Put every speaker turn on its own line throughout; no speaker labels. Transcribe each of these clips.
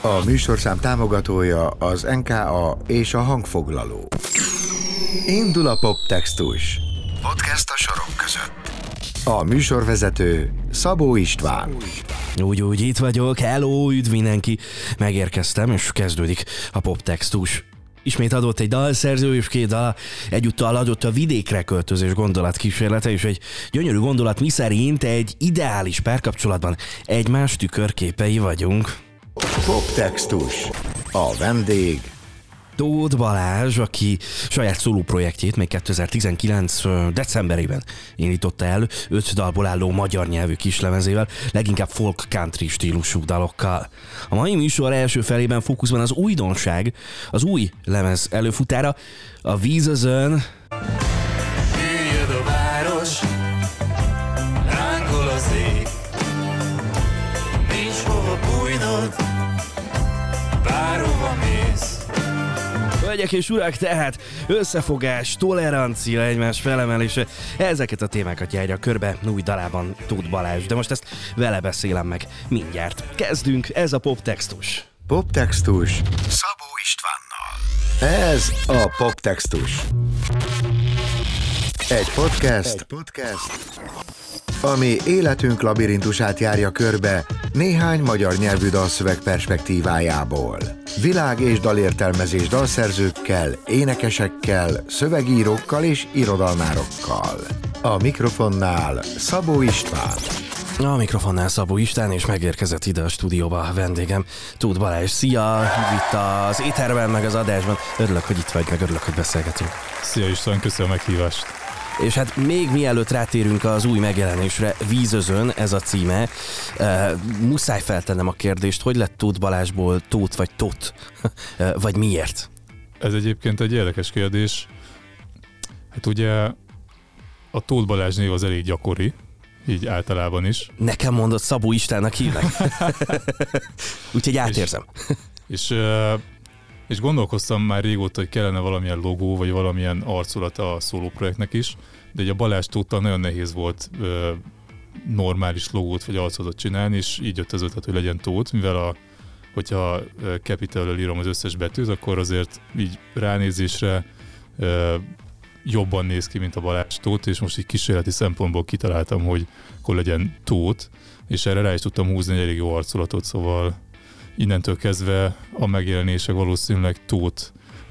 A műsorszám támogatója az NKA és a hangfoglaló. Indul a poptextus. Podcast a sorok között. A műsorvezető Szabó István.
Úgy, úgy, itt vagyok, hello, üdv mindenki. Megérkeztem, és kezdődik a poptextus. Ismét adott egy dalszerző és két dal, egyúttal adott a vidékre költözés gondolatkísérlete, és egy gyönyörű gondolat, mi szerint egy ideális párkapcsolatban egymás tükörképei vagyunk.
Poptextus. A vendég
Tóth Balázs, aki saját szóló projektjét még 2019 ö, decemberében indította el, öt dalból álló magyar nyelvű kislemezével, leginkább folk country stílusú dalokkal. A mai műsor első felében fókuszban az újdonság, az új lemez előfutára, a Vízözön,
Hűljön a város, lángol az ég,
Hölgyek és urak, tehát összefogás, tolerancia, egymás felemelése, ezeket a témákat járja körbe új dalában Tóth Balázs, de most ezt vele beszélem meg mindjárt. Kezdünk, ez a poptextus.
Poptextus Szabó Istvánnal. Ez a Poptextus. Egy podcast, Egy podcast, ami életünk labirintusát járja körbe néhány magyar nyelvű dalszöveg perspektívájából. Világ és dalértelmezés dalszerzőkkel, énekesekkel, szövegírókkal és irodalmárokkal. A mikrofonnál Szabó István.
A mikrofonnál Szabó István, és megérkezett ide a stúdióba a vendégem, Tóth Balázs. Szia! Itt az éterben, meg az adásban. Örülök, hogy itt vagy, meg örülök, hogy beszélgetünk.
Szia István, köszönöm a meghívást.
És hát még mielőtt rátérünk az új megjelenésre, Vízözön, ez a címe, uh, muszáj feltennem a kérdést, hogy lett Tóth Balázsból Tóth vagy Tot? uh, vagy miért?
Ez egyébként egy érdekes kérdés. Hát ugye a Tóth Balázs név az elég gyakori, így általában is.
Nekem mondott Szabó Istvánnak hívnak. Úgyhogy átérzem.
És, ö, és gondolkoztam már régóta, hogy kellene valamilyen logó, vagy valamilyen arculat a szóló projektnek is, de ugye a Balázs Tóttal nagyon nehéz volt ö, normális logót vagy arculatot csinálni, és így jött az ötlet, hogy legyen Tóth, mivel a hogyha capital írom az összes betűt, akkor azért így ránézésre ö, jobban néz ki, mint a Balázs Tóth, és most így kísérleti szempontból kitaláltam, hogy akkor legyen Tóth, és erre rá is tudtam húzni egy elég jó arculatot, szóval innentől kezdve a megjelenése valószínűleg Tóth,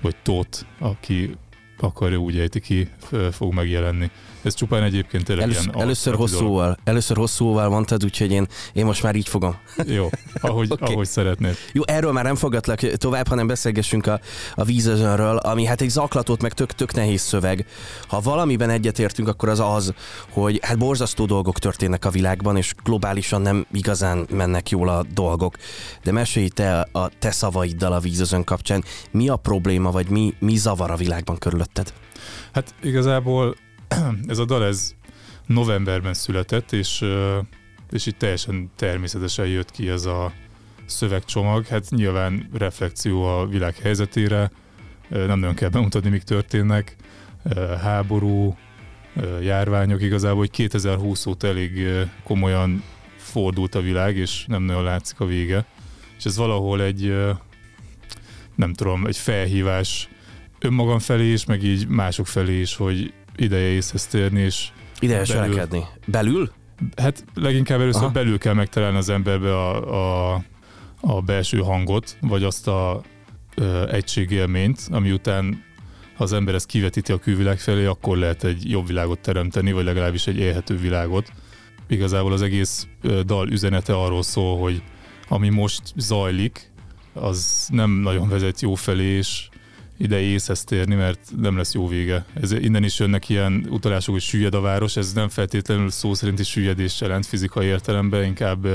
vagy Tóth, aki akarja úgy ejti ki, fog megjelenni. Ez csupán egyébként tényleg
Elősz,
ilyen
először
arculati dolog.
hosszúval, először hosszúval mondtad, úgyhogy én, én most már így fogom.
Jó, ahogy, okay. ahogy szeretnéd.
Jó, erről már nem fogadlak tovább, hanem beszélgessünk a, a vízözönről, ami hát egy zaklatott, meg tök, tök nehéz szöveg. Ha valamiben egyetértünk, akkor az az, hogy hát borzasztó dolgok történnek a világban, és globálisan nem igazán mennek jól a dolgok. De mesélj te a te szavaiddal a vízözön kapcsán, mi a probléma, vagy mi, mi zavar a világban körülötted?
Hát igazából ez a dal ez novemberben született, és, és itt teljesen természetesen jött ki ez a szövegcsomag. Hát nyilván reflekció a világ helyzetére, nem nagyon kell bemutatni, mik történnek. Háború, járványok, igazából, hogy 2020 óta elég komolyan fordult a világ, és nem nagyon látszik a vége. És ez valahol egy, nem tudom, egy felhívás önmagam felé is, meg így mások felé is, hogy ideje észhez térni, és
Ideje
Belül.
cselekedni. Belül?
hát leginkább először
Aha.
belül kell megtalálni az emberbe a, a, a belső hangot, vagy azt a ö, egységélményt, ami után ha az ember ezt kivetíti a külvilág felé, akkor lehet egy jobb világot teremteni, vagy legalábbis egy élhető világot. Igazából az egész dal üzenete arról szól, hogy ami most zajlik, az nem nagyon vezet jó felé, és ide észhez térni, mert nem lesz jó vége. Ez, innen is jönnek ilyen utalások, hogy süllyed a város, ez nem feltétlenül szó szerinti süllyedés jelent fizikai értelemben, inkább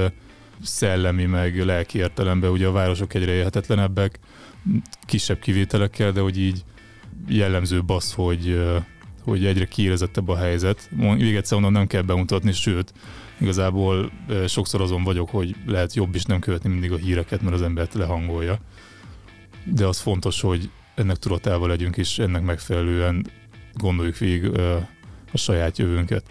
szellemi, meg lelki értelemben, ugye a városok egyre élhetetlenebbek, kisebb kivételekkel, de hogy így jellemzőbb az, hogy, hogy egyre kiérezettebb a helyzet. Még egyszer onnan nem kell bemutatni, sőt, igazából sokszor azon vagyok, hogy lehet jobb is nem követni mindig a híreket, mert az embert lehangolja. De az fontos, hogy ennek tudatával legyünk, és ennek megfelelően gondoljuk végig a saját jövőnket.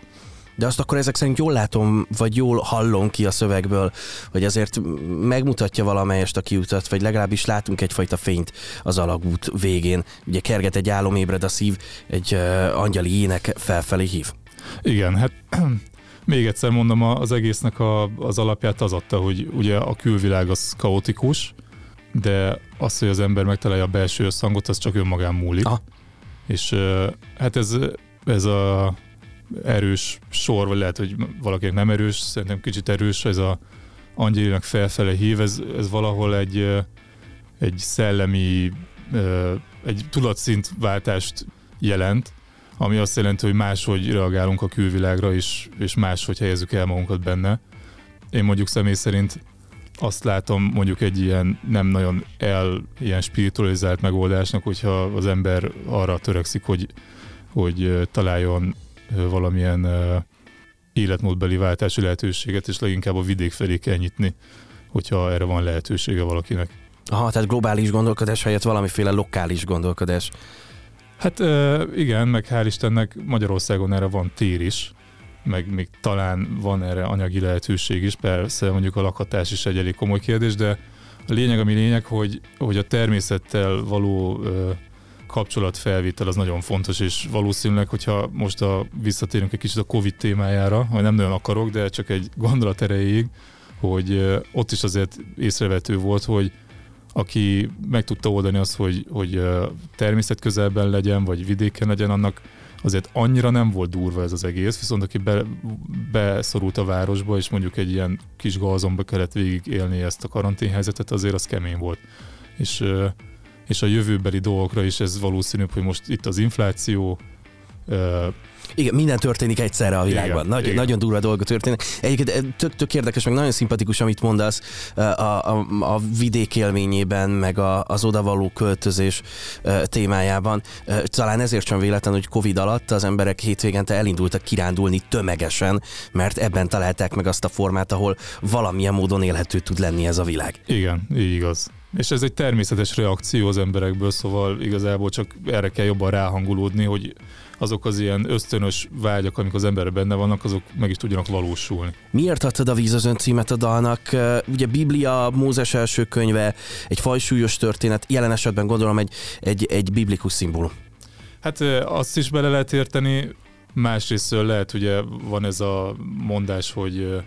De azt akkor ezek szerint jól látom, vagy jól hallom ki a szövegből, hogy azért megmutatja valamelyest a kiutat, vagy legalábbis látunk egyfajta fényt az alagút végén. Ugye kerget egy álom, ébred a szív, egy uh, angyali ének felfelé hív.
Igen, hát még egyszer mondom, az egésznek a, az alapját az adta, hogy ugye a külvilág az kaotikus, de az, hogy az ember megtalálja a belső összhangot, az csak önmagán múlik.
Aha.
És hát ez, ez a erős sor, vagy lehet, hogy valakinek nem erős, szerintem kicsit erős, ez a angyalinak felfele hív, ez, ez valahol egy, egy szellemi, egy tudatszintváltást jelent, ami azt jelenti, hogy máshogy reagálunk a külvilágra, és, és máshogy helyezzük el magunkat benne. Én mondjuk személy szerint azt látom mondjuk egy ilyen nem nagyon el, ilyen spiritualizált megoldásnak, hogyha az ember arra törekszik, hogy, hogy találjon valamilyen életmódbeli váltási lehetőséget, és leginkább a vidék felé kell nyitni, hogyha erre van lehetősége valakinek.
Aha, tehát globális gondolkodás helyett valamiféle lokális gondolkodás.
Hát igen, meg hál' Istennek Magyarországon erre van tér is, meg még talán van erre anyagi lehetőség is, persze mondjuk a lakhatás is egy elég komoly kérdés, de a lényeg, ami lényeg, hogy, hogy a természettel való ö, kapcsolatfelvétel az nagyon fontos, és valószínűleg, hogyha most a, visszatérünk egy kicsit a Covid témájára, vagy nem nagyon akarok, de csak egy gondolat erejéig, hogy ö, ott is azért észrevető volt, hogy aki meg tudta oldani azt, hogy, hogy természet közelben legyen, vagy vidéken legyen, annak azért annyira nem volt durva ez az egész, viszont aki be, beszorult a városba, és mondjuk egy ilyen kis gazomba kellett végig élni ezt a karanténhelyzetet, azért az kemény volt. És, és a jövőbeli dolgokra is ez valószínűbb, hogy most itt az infláció,
igen, minden történik egyszerre a világban. Igen, nagyon, igen. nagyon durva dolgok történnek. Egyébként eh, tök, tök érdekes, meg nagyon szimpatikus, amit mondasz eh, a, a, a vidék élményében, meg a, az odavaló költözés eh, témájában. Talán ezért sem véletlen, hogy Covid alatt az emberek hétvégente elindultak kirándulni tömegesen, mert ebben találták meg azt a formát, ahol valamilyen módon élhető tud lenni ez a világ.
Igen, így igaz. És ez egy természetes reakció az emberekből, szóval igazából csak erre kell jobban ráhangulódni, hogy azok az ilyen ösztönös vágyak, amik az emberre benne vannak, azok meg is tudjanak valósulni.
Miért adtad a Víz az ön címet a dalnak? Ugye Biblia, Mózes első könyve, egy fajsúlyos történet, jelen esetben gondolom egy, egy, egy biblikus szimbólum.
Hát azt is bele lehet érteni, másrészt lehet, ugye van ez a mondás, hogy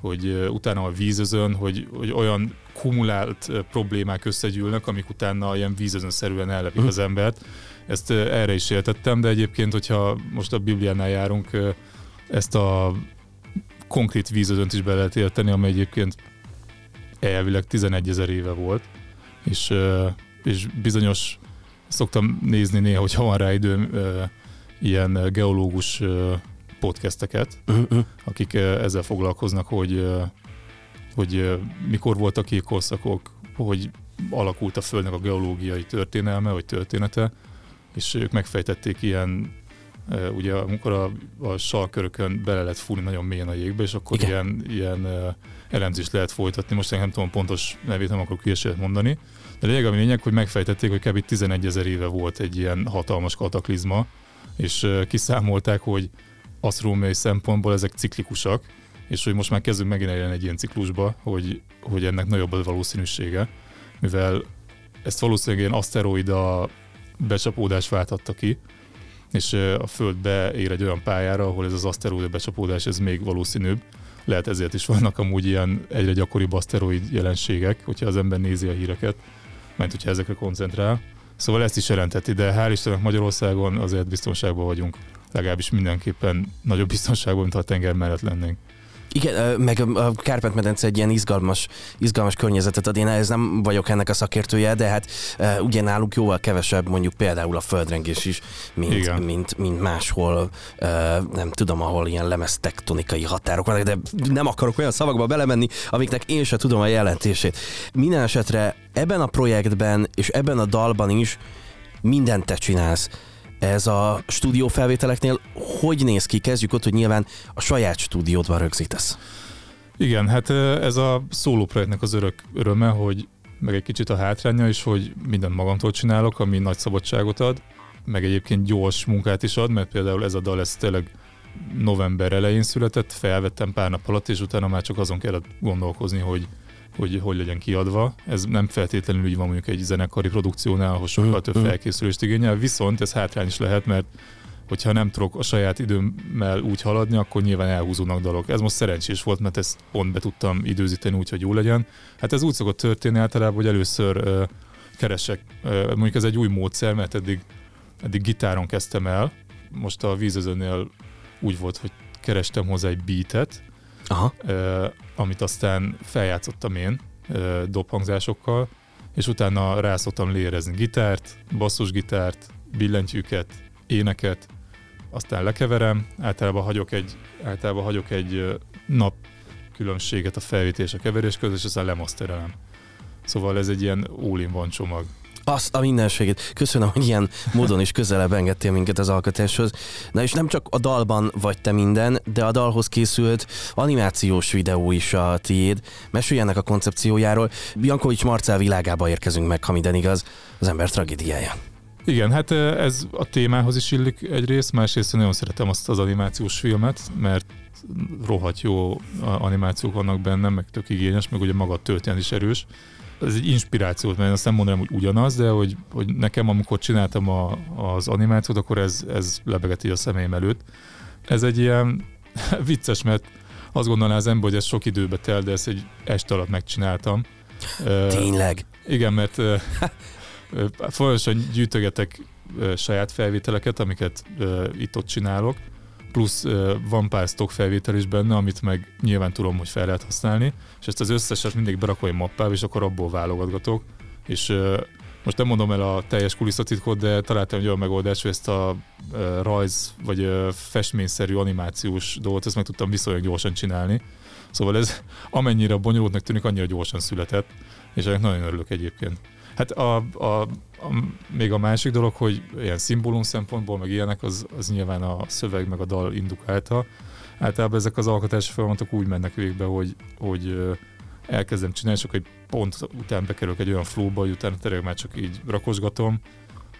hogy utána a vízözön, hogy, hogy olyan kumulált problémák összegyűlnek, amik utána ilyen vízözönszerűen ellepik az embert. Ezt erre is értettem, de egyébként, hogyha most a Bibliánál járunk, ezt a konkrét vízözönt is be lehet érteni, amely egyébként elvileg 11 ezer éve volt, és, és bizonyos, szoktam nézni néha, hogyha van rá időm, ilyen geológus podcasteket, akik ezzel foglalkoznak, hogy, hogy mikor voltak kék korszakok, hogy alakult a Földnek a geológiai történelme, vagy története, és ők megfejtették ilyen, ugye amikor a, a salkörökön bele lehet fúrni nagyon mélyen a jégbe, és akkor Igen. ilyen, ilyen elemzést lehet folytatni. Most nem tudom pontos nevét, nem akarok hülyeséget mondani. De lényeg, ami lényeg, hogy megfejtették, hogy kb. 11 ezer éve volt egy ilyen hatalmas kataklizma, és kiszámolták, hogy asztronómiai szempontból ezek ciklikusak, és hogy most már kezdünk megint eljönni egy ilyen ciklusba, hogy, hogy ennek nagyobb a valószínűsége, mivel ezt valószínűleg ilyen aszteroida becsapódás váltatta ki, és a Föld beér egy olyan pályára, ahol ez az aszteroida becsapódás ez még valószínűbb. Lehet ezért is vannak amúgy ilyen egyre gyakoribb aszteroid jelenségek, hogyha az ember nézi a híreket, mert hogyha ezekre koncentrál. Szóval ezt is jelentheti, de hál' Istennek Magyarországon azért biztonságban vagyunk legalábbis mindenképpen nagyobb biztonságban, mint ha a tenger mellett lennénk.
Igen, meg a Kárpát-medence egy ilyen izgalmas, izgalmas környezetet ad. Én ez nem vagyok ennek a szakértője, de hát ugye náluk jóval kevesebb mondjuk például a földrengés is, mint, mint, mint máshol, nem tudom, ahol ilyen lemeztektonikai határok vannak, de nem akarok olyan szavakba belemenni, amiknek én sem tudom a jelentését. Minden esetre ebben a projektben és ebben a dalban is mindent te csinálsz ez a stúdiófelvételeknél hogy néz ki? Kezdjük ott, hogy nyilván a saját stúdiódban rögzítesz.
Igen, hát ez a szóló projektnek az örök öröme, hogy meg egy kicsit a hátránya is, hogy mindent magamtól csinálok, ami nagy szabadságot ad, meg egyébként gyors munkát is ad, mert például ez a dal, ez tényleg november elején született, felvettem pár nap alatt, és utána már csak azon kellett gondolkozni, hogy hogy hogy legyen kiadva. Ez nem feltétlenül úgy van mondjuk egy zenekari produkciónál, ahol sokkal több felkészülést igényel, viszont ez hátrány is lehet, mert hogyha nem tudok a saját időmmel úgy haladni, akkor nyilván elhúzódnak dalok. Ez most szerencsés volt, mert ezt pont be tudtam időzíteni úgy, hogy jó legyen. Hát ez úgy szokott történni általában, hogy először ö, keresek, ö, mondjuk ez egy új módszer, mert eddig, eddig gitáron kezdtem el, most a vízözőnél úgy volt, hogy kerestem hozzá egy beatet,
Aha.
ö, amit aztán feljátszottam én ö, dobhangzásokkal, és utána rá szoktam lérezni gitárt, basszusgitárt, billentyűket, éneket, aztán lekeverem, általában hagyok egy, általában hagyok egy nap különbséget a felvétel és a keverés között, és aztán lemasterelem. Szóval ez egy ilyen all-in-one csomag.
Azt a mindenségét. Köszönöm, hogy ilyen módon is közelebb engedtél minket az alkotáshoz. Na és nem csak a dalban vagy te minden, de a dalhoz készült animációs videó is a tiéd. Mesélj ennek a koncepciójáról. Jankovics Marcel világába érkezünk meg, ha minden igaz, az ember tragédiája.
Igen, hát ö, ez a témához is illik egyrészt, másrészt nagyon szeretem azt az animációs filmet, mert rohadt jó animációk vannak benne, meg tök igényes, meg ugye maga a történet is erős. Ez egy inspirációt, mert azt nem mondanám, hogy ugyanaz, de hogy, hogy nekem, amikor csináltam a, az animációt, akkor ez, ez lebegett így a szemeim előtt. Ez egy ilyen vicces, mert azt gondolná az ember, hogy ez sok időbe tel, de ezt egy este alatt megcsináltam.
Tényleg.
igen, mert ö, folyamatosan gyűjtögetek ö, saját felvételeket, amiket ö, itt-ott csinálok, plusz van pár stock felvétel is benne, amit meg nyilván tudom, hogy fel lehet használni, és ezt az összeset mindig berakom egy mappába, és akkor abból válogatgatok, és most nem mondom el a teljes kulisszatitkot, de találtam egy olyan megoldást, hogy ezt a rajz vagy festményszerű animációs dolgot, ezt meg tudtam viszonylag gyorsan csinálni. Szóval ez amennyire bonyolultnak tűnik, annyira gyorsan született, és ennek nagyon örülök egyébként. Hát a, a, a, még a másik dolog, hogy ilyen szimbólum szempontból, meg ilyenek, az, az nyilván a szöveg meg a dal indukálta. Általában ezek az alkotási folyamatok úgy mennek végbe, hogy, hogy elkezdem csinálni, és akkor pont után bekerülök egy olyan flowba, hogy utána tényleg már csak így rakosgatom,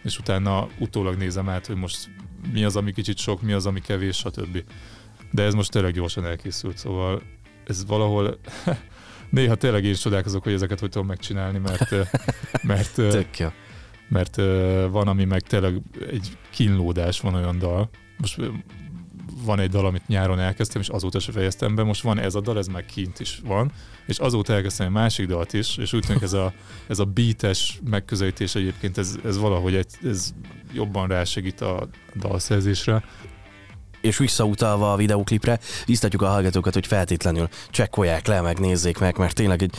és utána utólag nézem át, hogy most mi az, ami kicsit sok, mi az, ami kevés, stb. De ez most tényleg gyorsan elkészült, szóval ez valahol néha tényleg én is csodálkozok, hogy ezeket hogy tudom megcsinálni, mert, mert,
Tök jó.
mert van, ami meg tényleg egy kínlódás, van olyan dal. Most van egy dal, amit nyáron elkezdtem, és azóta se fejeztem be, most van ez a dal, ez meg kint is van, és azóta elkezdtem egy másik dalt is, és úgy tűnik ez a, ez a beates megközelítés egyébként, ez, ez valahogy egy, ez jobban rásegít a dalszerzésre.
És visszautalva a videóklipre, biztatjuk a hallgatókat, hogy feltétlenül csekkolják le, meg nézzék meg, mert tényleg egy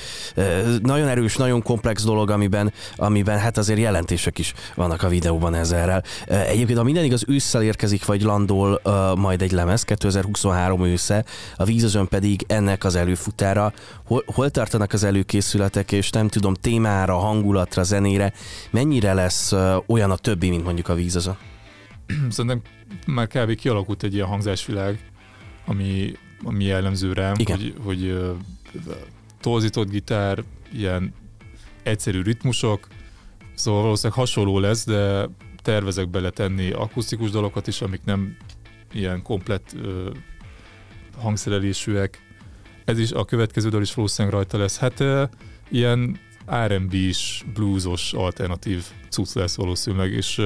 nagyon erős, nagyon komplex dolog, amiben, amiben hát azért jelentések is vannak a videóban ezerrel. Egyébként, ha minden igaz, ősszel érkezik, vagy landol majd egy lemez, 2023 ősze, a vízözön pedig ennek az előfutára. Hol, hol tartanak az előkészületek, és nem tudom, témára, hangulatra, zenére, mennyire lesz olyan a többi, mint mondjuk a vízözön?
Szerintem már kb. kialakult egy ilyen hangzásvilág, ami, ami jellemző rám,
Igen.
hogy, hogy ö, torzított gitár, ilyen egyszerű ritmusok, szóval valószínűleg hasonló lesz, de tervezek bele tenni akusztikus dalokat is, amik nem ilyen komplett ö, hangszerelésűek. Ez is, a következő dal is valószínűleg rajta lesz. Hát ö, ilyen R&B-s, bluesos, alternatív cucc lesz valószínűleg, és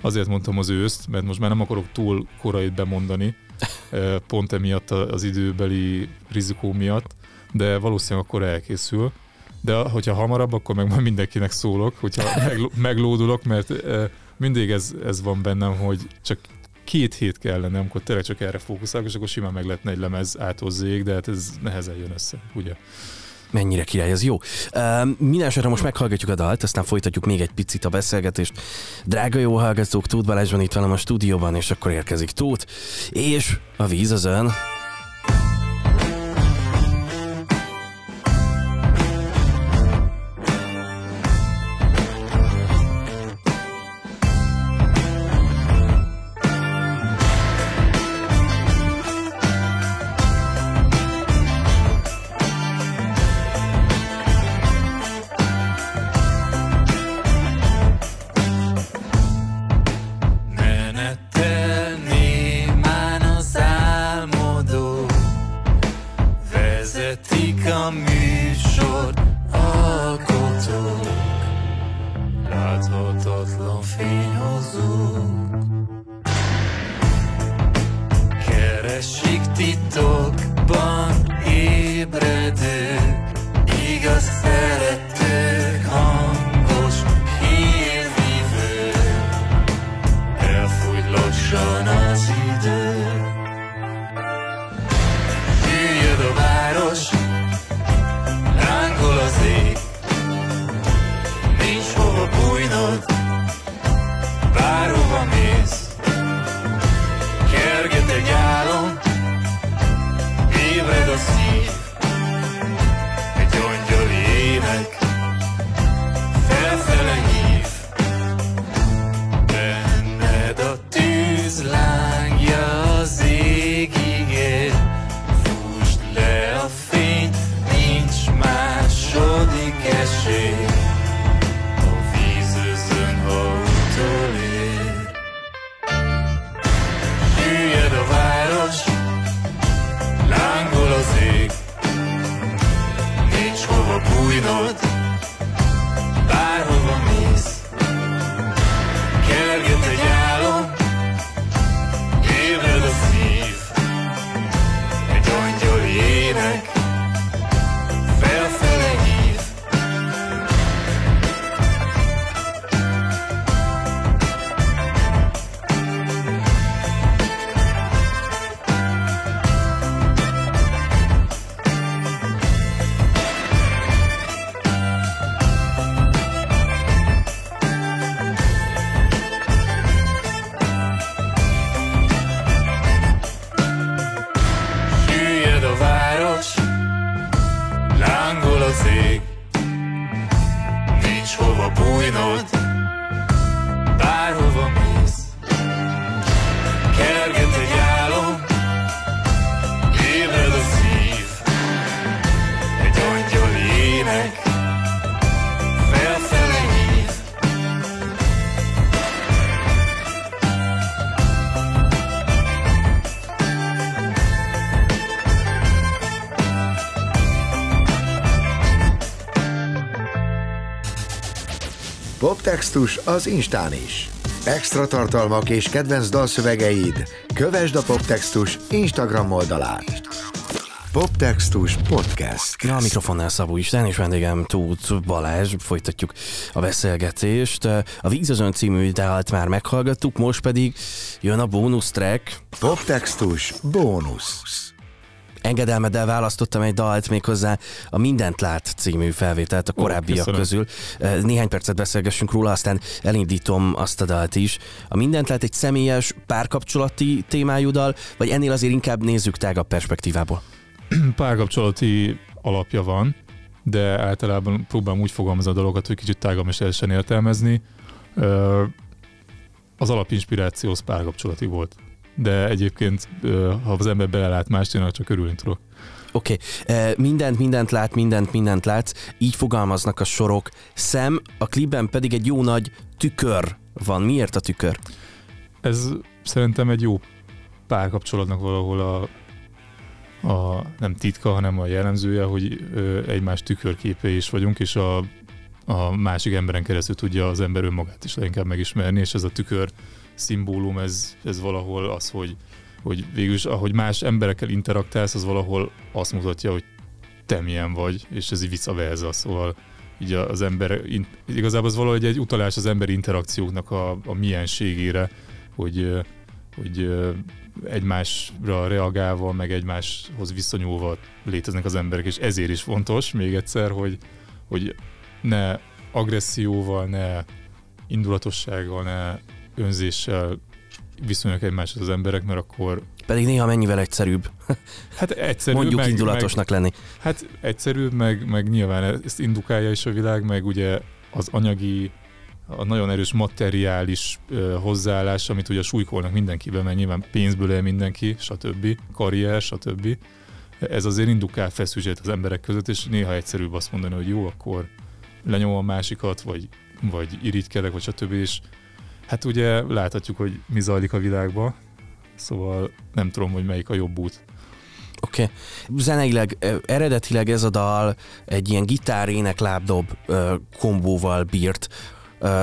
azért mondtam az őszt, mert most már nem akarok túl korai bemondani, pont emiatt az időbeli rizikó miatt, de valószínűleg akkor elkészül. De hogyha hamarabb, akkor meg majd mindenkinek szólok, hogyha megló- meglódulok, mert mindig ez, ez van bennem, hogy csak két hét kellene, amikor tényleg csak erre fókuszálok, és akkor simán meg lehetne egy lemez átozzék, de hát ez nehezen jön össze, ugye?
Mennyire király, ez jó. Uh, minden esetre most meghallgatjuk a dalt, aztán folytatjuk még egy picit a beszélgetést. Drága jó hallgatók, Tóth Balázs van itt velem a stúdióban, és akkor érkezik Tóth, és a víz az ön.
παραμονής Και έρχεται κι άλλο. Το
Poptextus az Instán is. Extra tartalmak és kedvenc dalszövegeid. Kövesd a Poptextus Instagram oldalát. Poptextus Podcast.
Ja, a mikrofonnál Szabó Isten és vendégem Tóth Balázs. Folytatjuk a beszélgetést. A Vízözön című dalt már meghallgattuk, most pedig jön a bónusz track.
Poptextus bónusz.
Engedelmeddel választottam egy dalt méghozzá a Mindent lát című felvételt a korábbiak
köszönöm.
közül. Néhány percet beszélgessünk róla, aztán elindítom azt a dalt is. A Mindent lát egy személyes párkapcsolati témájú dal, vagy ennél azért inkább nézzük tágabb perspektívából?
Párkapcsolati alapja van, de általában próbálom úgy fogalmazni a dolgokat, hogy kicsit tágabb lehessen értelmezni. Az alapinspiráció az párkapcsolati volt. De egyébként, ha az ember belelát más, tényleg csak örülni tudok.
Oké, okay. mindent, mindent lát, mindent, mindent látsz, így fogalmaznak a sorok. Szem, a klipben pedig egy jó nagy tükör van. Miért a tükör?
Ez szerintem egy jó párkapcsolatnak valahol a, a nem titka, hanem a jellemzője, hogy egymás tükörképei is vagyunk, és a, a másik emberen keresztül tudja az ember önmagát is leginkább megismerni, és ez a tükör szimbólum, ez, ez valahol az, hogy, hogy végülis ahogy más emberekkel interaktálsz, az valahol azt mutatja, hogy te milyen vagy, és ez így vice versa, szóval így az ember, igazából az valahogy egy utalás az emberi interakcióknak a, a mienségére, hogy, hogy egymásra reagálva, meg egymáshoz viszonyulva léteznek az emberek, és ezért is fontos még egyszer, hogy, hogy ne agresszióval, ne indulatossággal, ne önzéssel viszonyulnak egymáshoz az emberek, mert akkor
Pedig néha mennyivel egyszerűbb,
hát egyszerű,
mondjuk
meg,
indulatosnak lenni.
Meg, hát egyszerű, meg, meg nyilván ezt indukálja is a világ, meg ugye az anyagi, a nagyon erős materiális ö, hozzáállás, amit ugye súlykolnak mindenkiben, mert nyilván pénzből él mindenki, stb. karrier, stb. Ez azért indukál feszültséget az emberek között, és néha egyszerűbb azt mondani, hogy jó, akkor lenyomom a másikat, vagy, vagy irigykedek, vagy stb. És hát ugye láthatjuk, hogy mi zajlik a világban, szóval nem tudom, hogy melyik a jobb út.
Oké. Okay. Zeneileg, eredetileg ez a dal egy ilyen gitár, ének, lábdob kombóval bírt,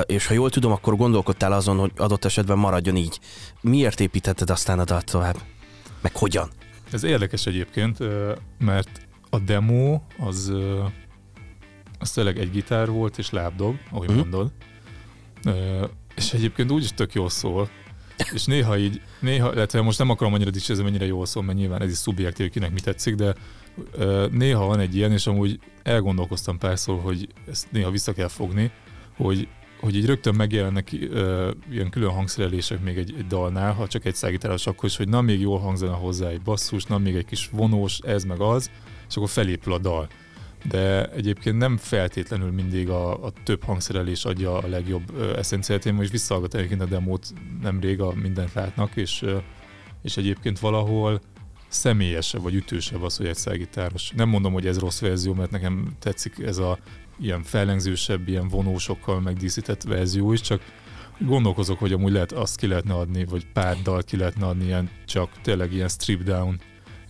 és ha jól tudom, akkor gondolkodtál azon, hogy adott esetben maradjon így. Miért építetted aztán a dalt tovább? Meg hogyan?
Ez érdekes egyébként, mert a demo az, az tényleg egy gitár volt és lábdob, ahogy
Mhm.
mondod. És egyébként úgy is tök jól szól. És néha így, néha, illetve most nem akarom annyira dicsézni, mennyire jól szól, mert nyilván ez is szubjektív, hogy kinek mi tetszik, de néha van egy ilyen, és amúgy elgondolkoztam párszor, hogy ezt néha vissza kell fogni, hogy hogy így rögtön megjelennek ö, ilyen külön hangszerelések még egy, egy dalnál, ha csak egy szágitáros, akkor is, hogy na még jól hangzana hozzá egy basszus, na még egy kis vonós, ez meg az, és akkor felépül a dal. De egyébként nem feltétlenül mindig a, a több hangszerelés adja a legjobb eszenciát. Én most visszahallgattam egyébként a demót nemrég, a mindent látnak, és, és egyébként valahol személyesebb vagy ütősebb az, hogy egy szágitáros. Nem mondom, hogy ez rossz verzió, mert nekem tetszik ez a ilyen fellengzősebb, ilyen vonósokkal megdíszített verzió is, csak gondolkozok, hogy amúgy lehet azt ki lehetne adni, vagy pár dal ki lehetne adni, ilyen csak tényleg ilyen strip down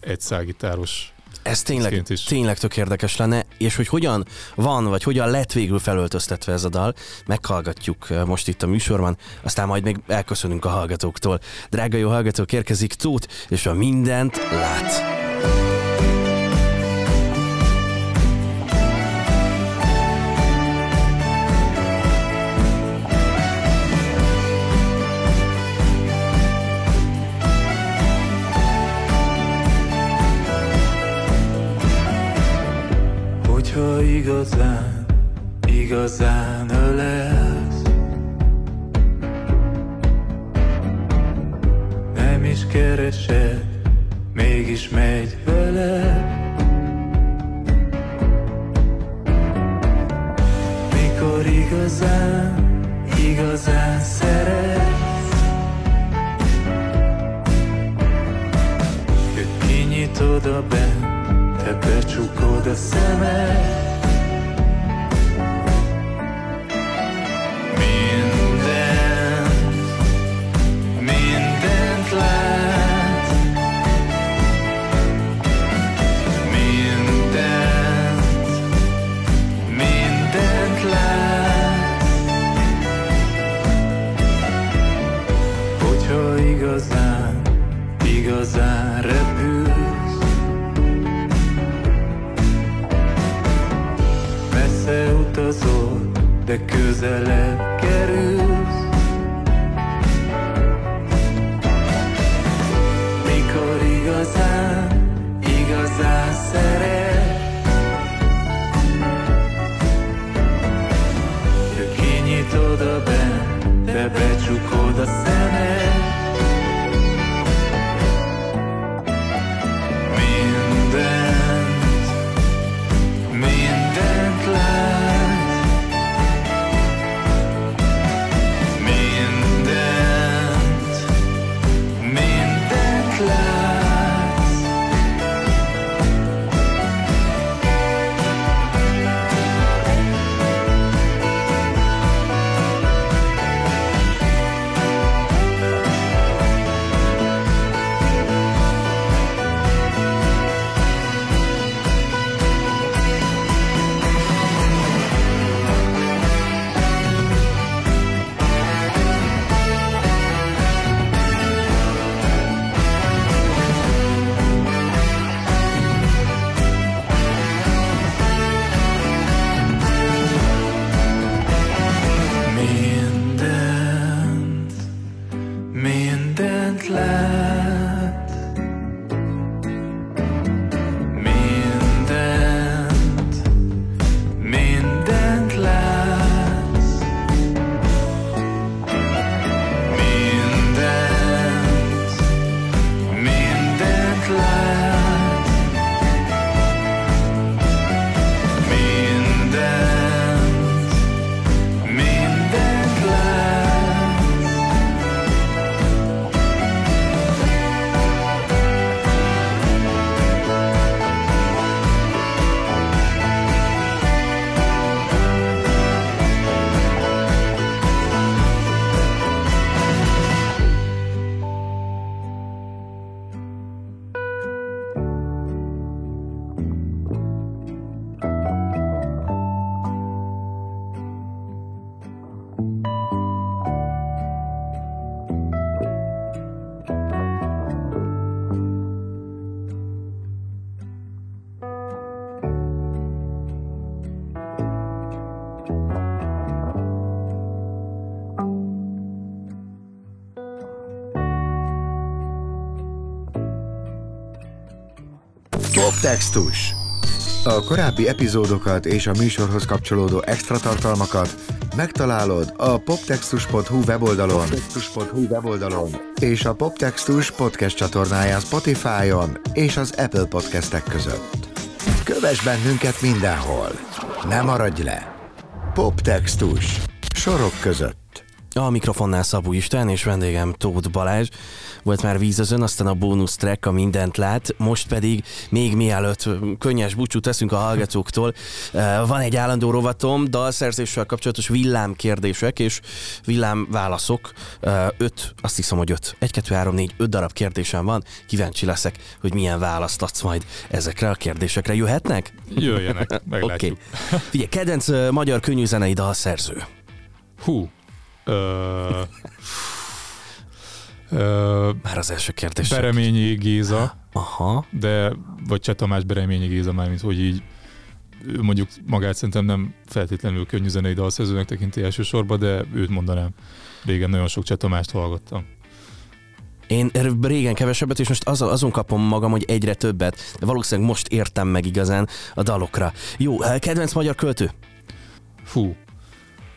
egy szágitáros
Ez tényleg,
is.
tényleg tök érdekes lenne, és hogy hogyan van, vagy hogyan lett végül felöltöztetve ez a dal, meghallgatjuk ö, most itt a műsorban, aztán majd még elköszönünk a hallgatóktól. Drága jó hallgatók, érkezik Tóth, és a mindent lát.
Hogyha igazán, igazán ölelsz. Nem is keresed, mégis megy veled. Mikor igazán, igazán szeretsz Hogy kinyitod a bent, te becsukod a szemed de közelebb kerülsz. Mikor igazán,
Poptextus. A korábbi epizódokat és a műsorhoz kapcsolódó extra tartalmakat megtalálod a poptextus.hu weboldalon, poptextus.hu weboldalon és a Poptextus podcast csatornáján Spotify-on és az Apple podcastek között. Kövess bennünket mindenhol. Ne maradj le! Poptextus. Sorok között.
A mikrofonnál Szabó István és vendégem Tóth Balázs. Volt már vízözön, aztán a bónusz track, a mindent lát, most pedig még mielőtt könnyes búcsút teszünk a hallgatóktól, eh, van egy állandó rovatom, dalszerzéssel kapcsolatos villámkérdések és villámválaszok. Eh, Öt, azt hiszem, hogy öt. Egy, kettő, három, négy, öt darab kérdésem van. Kíváncsi leszek, hogy milyen választ adsz majd ezekre a kérdésekre. Jöhetnek?
Jöjjenek, meglátjuk.
Oké. Figyelj, kedvenc eh, magyar könnyűzenei dalszerző.
Hú. Ö, ö,
Már az első kérdés.
Bereményi Géza,
Aha.
de vagy Cseh Tamás Bereményi Géza mármint, hogy így mondjuk magát szerintem nem feltétlenül könnyű zenei dalszerzőnek tekinti elsősorban, de őt mondanám. Régen nagyon sok Cseh Tamást hallgattam.
Én régen kevesebbet, és most az, azon kapom magam, hogy egyre többet, de valószínűleg most értem meg igazán a dalokra. Jó, eh, kedvenc magyar költő?
Fú.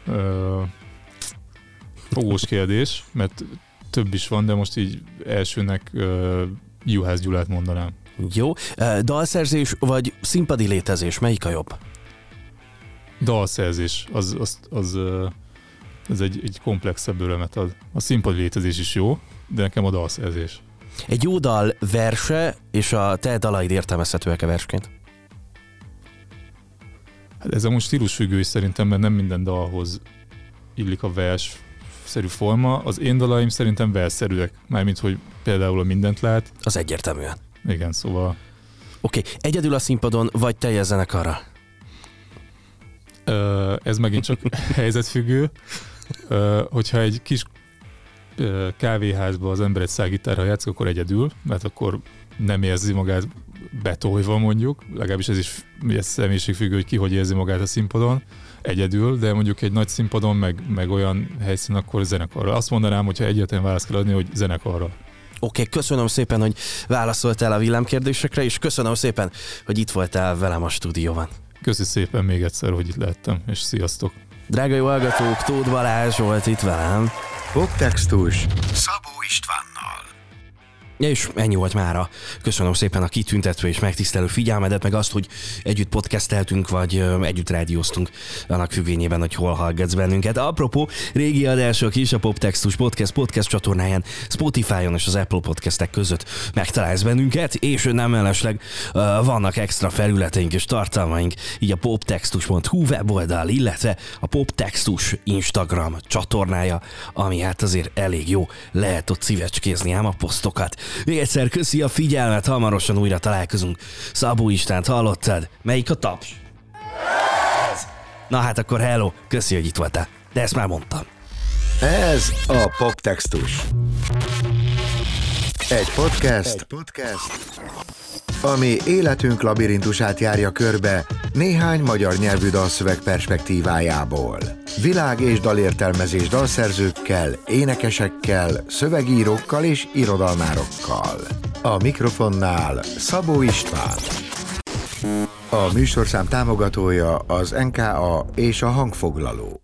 Ö, fogós kérdés, mert több is van, de most így elsőnek ö, Juhász Gyulát mondanám.
Jó. Dalszerzés vagy színpadi létezés, melyik a jobb?
dalszerzés, az, az, az, az egy, egy komplexebb örömet ad. A színpadi létezés is jó, de nekem a dalszerzés.
Egy jó dal verse, és a te dalaid értelmezhetőek-e versként?
Hát ez amúgy stílusfüggő is szerintem, mert nem minden dalhoz illik a vers szerű forma. Az én dalaim szerintem versszerűek, mármint hogy például a mindent lát.
Az egyértelműen.
Igen, szóval
Oké, okay. egyedül a színpadon, vagy teljes zenekarral?
Ö, ez megint csak helyzetfüggő. Ö, hogyha egy kis ö, kávéházba az ember egy szágitárral játszik, akkor egyedül, mert akkor nem érzi magát betolva mondjuk, legalábbis ez is ez személyiségfüggő, hogy ki hogy érzi magát a színpadon, egyedül, de mondjuk egy nagy színpadon, meg, meg olyan helyszín, akkor zenekarra. Azt mondanám, hogyha egyetlen választ kell adni, hogy zenekarra.
Oké, okay, köszönöm szépen, hogy válaszoltál a villámkérdésekre, és köszönöm szépen, hogy itt voltál velem a stúdióban.
Köszi szépen még egyszer, hogy itt lehettem, és sziasztok!
Drága jó hallgatók, Tóth Balázs volt itt velem.
Poptextus Szabó Istvánnal.
És ennyi volt mára. Köszönöm szépen a kitüntető és megtisztelő figyelmedet, meg azt, hogy együtt podcasteltünk, vagy együtt rádióztunk annak függvényében, hogy hol hallgatsz bennünket. Apropó, régi adások is a Poptextus Podcast podcast csatornáján, Spotify-on és az Apple podcastek között megtalálsz bennünket, és nem mellesleg vannak extra felületeink és tartalmaink, így a poptextus.hu weboldal, illetve a Poptextus Instagram csatornája, ami hát azért elég jó, lehet ott szívecskézni ám a posztokat. Még egyszer köszi a figyelmet, hamarosan újra találkozunk. Szabó Istánt hallottad? Melyik a taps? Ez. Na hát akkor hello, köszi, hogy itt voltál. De ezt már mondtam.
Ez a Poptextus. Egy podcast, Egy podcast, ami életünk labirintusát járja körbe néhány magyar nyelvű dalszöveg perspektívájából. Világ és dalértelmezés dalszerzőkkel, énekesekkel, szövegírókkal és irodalmárokkal. A mikrofonnál Szabó István. A műsorszám támogatója az NKA és a hangfoglaló.